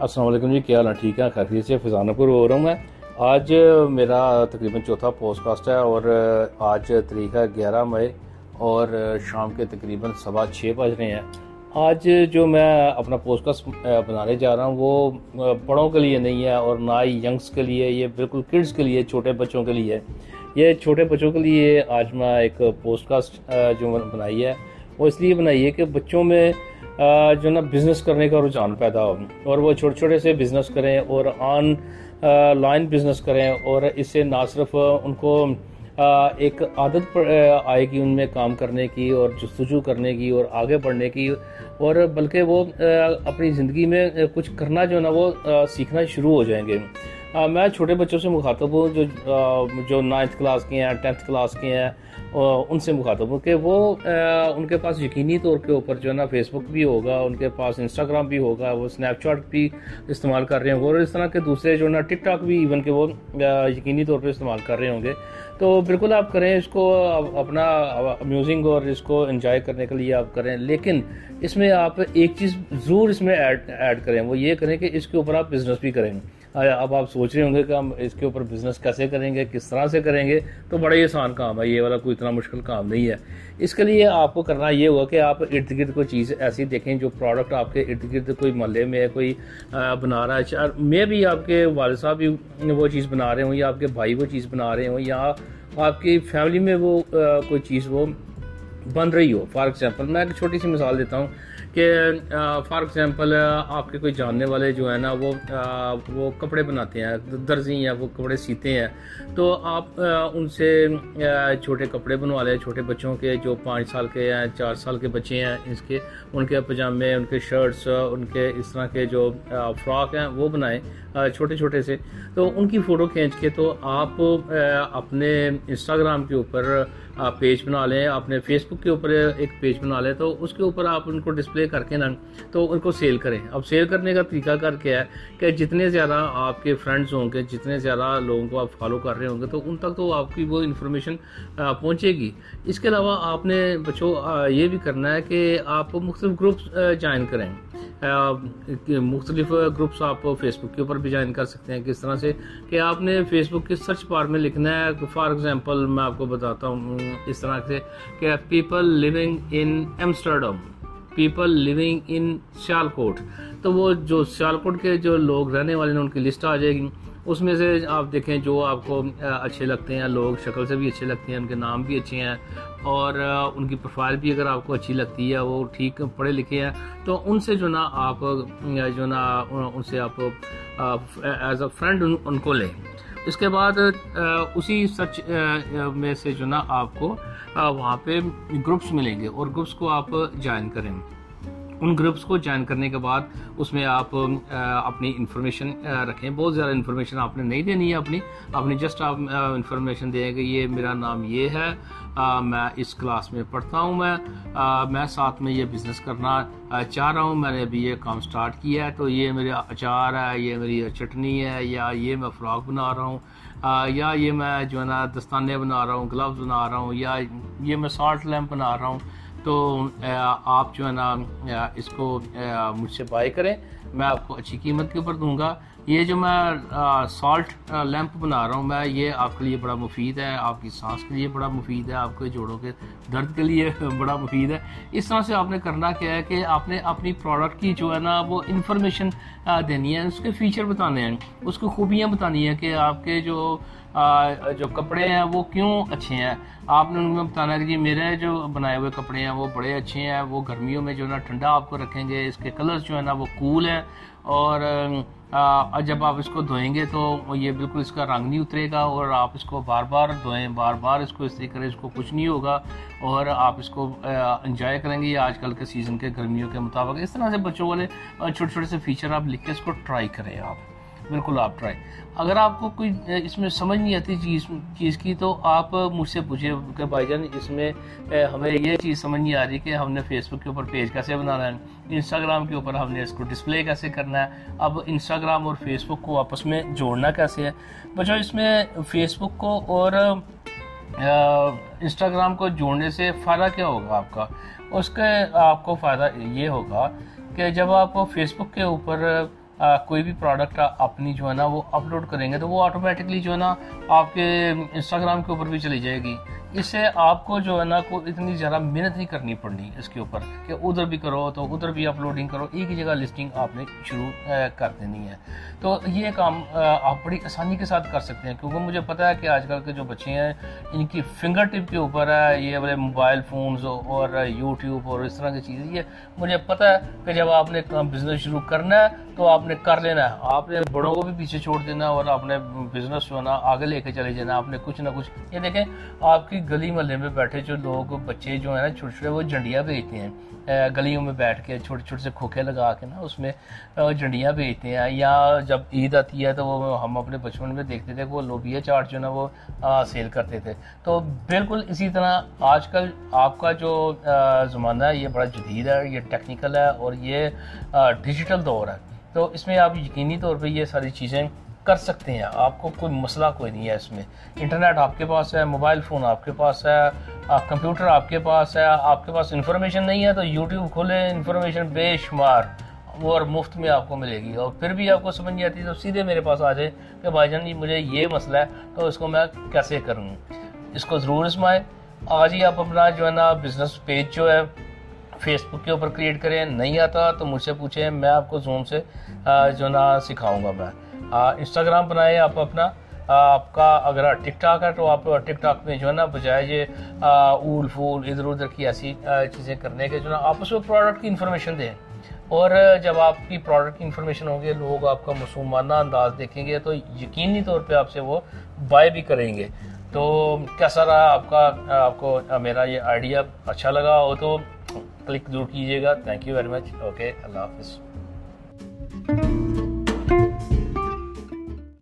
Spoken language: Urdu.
السلام علیکم جی کیا حال ہے؟ ٹھیک ہے خیریت سے فضانہ پور ہو رہا ہوں میں۔ آج میرا تقریباً چوتھا پوسٹ کاسٹ ہے اور آج تاریخ ہے گیارہ مئی اور شام کے تقریباً سوا چھ بج رہے ہیں۔ آج جو میں اپنا پوسٹ کاسٹ بنانے جا رہا ہوں وہ بڑوں کے لیے نہیں ہے اور نہ ہی ینگس کے لیے، یہ بالکل کڈس کے لیے، چھوٹے بچوں کے لیے۔ یہ چھوٹے بچوں کے لیے آج میں ایک پوسٹ کاسٹ جو بنائی ہے۔ وہ اس لیے بنائی ہے کہ بچوں میں جو نا بزنس کرنے کا رجحان پیدا ہو۔ اور وہ چھوٹے چھوٹے سے بزنس کریں اور آن لائن بزنس کریں اور اس سے نہ صرف ان کو ایک عادت آئے گی ان میں کام کرنے کی اور جستجو کرنے کی اور آگے بڑھنے کی۔ اور بلکہ وہ اپنی زندگی میں کچھ کرنا جو نا وہ سیکھنا شروع ہو جائیں گے۔ میں چھوٹے بچوں سے مخاطب ہوں، جو جو نائنتھ کلاس کے ہیں، ٹینتھ کلاس کے ہیں ان سے مخاطب ہوں کہ وہ ان کے پاس یقینی طور کے اوپر جو ہے نا فیس بک بھی ہوگا، ان کے پاس انسٹاگرام بھی ہوگا، وہ اسنیپ چیٹ بھی استعمال کر رہے ہوں گے اور اس طرح کے دوسرے جو ہے نا ٹک ٹاک بھی ایون کہ وہ یقینی طور پہ استعمال کر رہے ہوں گے۔ تو بالکل آپ کریں اس کو اپنا میوزنگ اور اس کو انجوائے کرنے کے لیے آپ کریں۔ لیکن اس میں آپ ایک چیز ضرور اس میں ایڈ کریں۔ وہ یہ کریں کہ اس کے اوپر آپ بزنس بھی کریں۔ اب آپ سوچ رہے ہوں گے کہ ہم اس کے اوپر بزنس کیسے کریں گے، کس طرح سے کریں گے؟ تو بڑا ہی آسان کام ہے، یہ والا کوئی اتنا مشکل کام نہیں ہے۔ اس کے لیے آپ کو کرنا یہ ہوا کہ آپ ارد گرد کوئی چیز ایسی دیکھیں جو پروڈکٹ آپ کے ارد گرد کوئی محلے میں کوئی بنا رہا ہے۔ میں بھی آپ کے والد صاحب بھی وہ چیز بنا رہے ہوں یا آپ کے بھائی وہ چیز بنا رہے ہوں یا آپ کی فیملی میں وہ کوئی چیز وہ بن رہی ہو. فار ایگزامپل میں ایک چھوٹی سی مثال دیتا ہوں کہ فار ایگزامپل آپ کے کوئی جاننے والے جو ہیں نا، وہ وہ کپڑے بناتے ہیں، درزی ہیں، وہ کپڑے سیتے ہیں، تو آپ ان سے چھوٹے کپڑے بنوا لیں، چھوٹے بچوں کے جو پانچ سال کے ہیں، چار سال کے بچے ہیں، اس کے، ان کے پجامے، ان کے شرٹس ان کے اس طرح کے جو فراک ہیں، وہ بنائیں چھوٹے چھوٹے سے. تو ان کی فوٹو کھینچ کے تو آپ اپنے انسٹاگرام کے اوپر پیج بنا لیں اپنے فیس بک کے اوپر ایک پیج بنا لیں، تو اس کے اوپر آپ ان کو ڈسپلے کر کے نا، تو ان کو سیل کریں۔ اب سیل کرنے کا طریقہ کر کے ہے کہ جتنے زیادہ آپ کے فرینڈز ہوں گے، جتنے زیادہ لوگوں کو آپ فالو کر رہے ہوں گے، تو ان تک تو آپ کی وہ انفارمیشن پہنچے گی۔ اس کے علاوہ آپ نے بچوں یہ بھی کرنا ہے کہ آپ مختلف گروپس جوائن کریں۔ مختلف گروپس آپ فیس بک کے اوپر بھی جوائن کر سکتے ہیں۔ کس طرح سے؟ کہ آپ نے فیس بک کے سرچ بار میں لکھنا ہے۔ فار ایگزامپل میں آپ کو بتاتا ہوں اس طرح سے کہ people living in Amsterdam people living in Sialkot تو وہ جو سیال کوٹ کے جو لوگ رہنے والے ہیں، ان کی لسٹ آ جائے گی۔ اس میں سے آپ دیکھیں جو آپ کو اچھے لگتے ہیں، لوگ شکل سے بھی اچھے لگتے ہیں، ان کے نام بھی اچھے ہیں۔ اور ان کی پروفائل بھی اگر آپ کو اچھی لگتی ہے، وہ ٹھیک پڑھے لکھے ہیں۔ تو ان سے جو نا آپ جو نا، ان سے آپ ایز اے فرینڈ ان کو لیں۔ اس کے بعد اسی سچ میں سے جو نا آپ کو وہاں پہ گروپس ملیں گے اور گروپس کو آپ جوائن کریں ان گروپس کو جوائن کرنے کے بعد اس میں آپ اپنی انفارمیشن رکھیں۔ بہت زیادہ انفارمیشن آپ نے نہیں دینی ہے اپنی۔ اپنی جسٹ آپ انفارمیشن دیں کہ یہ میرا نام یہ ہے میں اس کلاس میں پڑھتا ہوں میں میں ساتھ میں یہ بزنس کرنا چاہ رہا ہوں۔ میں نے ابھی یہ کام سٹارٹ کیا ہے تو یہ میرا اچار ہے، یہ میری چٹنی ہے، یا یہ میں فراک بنا رہا ہوں یا یہ میں جو ہے نا دستانے بنا رہا ہوں، گلوز بنا رہا ہوں، یا یہ میں سالٹ لیمپ بنا رہا ہوں۔ تو آپ جو ہے نا اس کو مجھ سے بائی کریں۔ میں آپ کو اچھی قیمت کے اوپر دوں گا۔ یہ جو میں سالٹ لیمپ بنا رہا ہوں، میں، یہ آپ کے لیے بڑا مفید ہے، آپ کی سانس کے لیے بڑا مفید ہے، آپ کے جوڑوں کے درد کے لیے بڑا مفید ہے۔ اس طرح سے آپ نے کرنا کیا ہے کہ آپ نے اپنی پروڈکٹ کی جو ہے نا، وہ انفارمیشن دینی ہے، اس کے فیچر بتانے ہیں۔ اس کی خوبیاں بتانی ہیں کہ آپ کے جو جو کپڑے ہیں، وہ کیوں اچھے ہیں۔ آپ نے ان میں بتانا کہ جی میرے جو بنائے ہوئے کپڑے ہیں، وہ بڑے اچھے ہیں، وہ گرمیوں میں جو ہے نا، ٹھنڈا آپ کو رکھیں گے، اس کے کلرز جو ہے نا، وہ کول ہیں۔ اور جب آپ اس کو دھوئیں گے تو یہ بالکل اس کا رنگ نہیں اترے گا اور آپ اس کو بار بار دھوئیں، بار بار اس کو اس طریقے کریں، اس کو کچھ نہیں ہوگا اور آپ اس کو انجوائے کریں گے آج کل کے سیزن کے گرمیوں کے مطابق۔ اس طرح سے بچوں والے چھوٹے چھوٹے سے فیچر آپ لکھ کے اس کو ٹرائی کریں آپ۔ بالکل آپ ٹرائی اگر آپ کو کوئی اس میں سمجھ نہیں آتی چیز چیز کی، تو آپ مجھ سے پوچھیں کہ بھائی جان، اس میں ہمیں یہ چیز سمجھ نہیں آ رہی کہ ہم نے فیس بک کے اوپر پیج کیسے بنانا ہے انسٹاگرام کے اوپر ہم نے اس کو ڈسپلے کیسے کرنا ہے، اب انسٹاگرام اور فیس بک کو آپس میں جوڑنا کیسے ہے؟ بچوں، اس میں فیس بک کو اور انسٹاگرام کو جوڑنے سے فائدہ کیا ہوگا آپ کا؟ اس کے آپ کو فائدہ یہ ہوگا کہ جب آپ فیس بک کے اوپر کوئی بھی پروڈکٹ اپنی جو ہے نا وہ اپلوڈ کریں گے تو وہ آٹومیٹکلی جو ہے نا آپ کے انسٹاگرام کے اوپر بھی چلی جائے گی۔ اس سے آپ کو جو ہے نا کو اتنی زیادہ محنت نہیں کرنی پڑنی اس کے اوپر کہ ادھر بھی کرو تو ادھر بھی اپلوڈنگ کرو۔ ایک ہی جگہ لسٹنگ آپ نے شروع کر دینی ہے۔ تو یہ کام آپ بڑی آسانی کے ساتھ کر سکتے ہیں، کیونکہ مجھے پتا ہے کہ آج کل کے جو بچے ہیں، ان کی فنگر ٹپ کے اوپر ہے، یہ بڑے موبائل فونز اور یوٹیوب اور اس طرح کی چیزیں، یہ مجھے پتا ہے کہ جب آپ نے بزنس شروع کرنا ہے تو آپ نے کر لینا ہے، آپ نے بڑوں کو بھی پیچھے چھوڑ دینا اور آپ نے بزنس جو ہے نا آگے لے کے چلے جانا، آپ نے کچھ نہ کچھ۔ یہ دیکھیں، آپ کی گلی محلے میں بیٹھے جو لوگ، بچے جو ہیں نا، چھوٹے چھوٹے، وہ جھنڈیاں بھیجتے ہیں۔ گلیوں میں بیٹھ کے چھوٹے چھوٹے سے کھوکھے لگا کے نا، اس میں جھنڈیاں بھیجتے ہیں، یا جب عید آتی ہے تو وہ ہم اپنے بچپن میں دیکھتے تھے کہ وہ لوبیا چاٹ جو نا وہ سیل کرتے تھے۔ تو بالکل اسی طرح آج کل آپ کا جو زمانہ ہے، یہ بڑا جدید ہے، یہ ٹیکنیکل ہے اور یہ ڈیجیٹل دور ہے۔ تو اس میں آپ یقینی طور پہ یہ ساری چیزیں کر سکتے ہیں۔ آپ کو کوئی مسئلہ کوئی نہیں ہے اس میں۔ انٹرنیٹ آپ کے پاس ہے، موبائل فون آپ کے پاس ہے کمپیوٹر آپ کے پاس ہے۔ آپ کے پاس انفارمیشن نہیں ہے تو یوٹیوب کھولیں، انفارمیشن بے شمار۔ وہ اور مفت میں آپ کو ملے گی اور پھر بھی آپ کو سمجھ نہیں آتی تو سیدھے میرے پاس آ جائے کہ بھائی جان جی مجھے یہ مسئلہ ہے، تو اس کو میں کیسے کروں؟ اس کو ضرور اسمائیں۔ آج ہی آپ اپنا جو ہے نا بزنس پیج جو ہے فیس بک کے اوپر کریٹ کریں۔ نہیں آتا تو مجھ سے پوچھیں، میں آپ کو زوم سے جو نا سکھاؤں گا میں۔ انسٹاگرام بنائیں آپ اپنا۔ آپ کا اگر ٹک ٹاک ہے تو آپ ٹک ٹاک میں جو ہے نا بجائے یہ اول فول ادھر ادھر کی ایسی چیزیں کرنے کے جو نا آپ اس میں پروڈکٹ کی انفارمیشن دیں۔ اور جب آپ کی پروڈکٹ کی انفارمیشن ہوگی لوگ آپ کا مسلمانہ انداز دیکھیں گے، تو یقینی طور پہ آپ سے وہ بائی بھی کریں گے۔ تو کیسا رہا آپ کا؟ آپ کو میرا یہ آئیڈیا اچھا لگا ہو تو کلک ضرور کیجیے گا۔ Thank you very much okay اللہ حافظ۔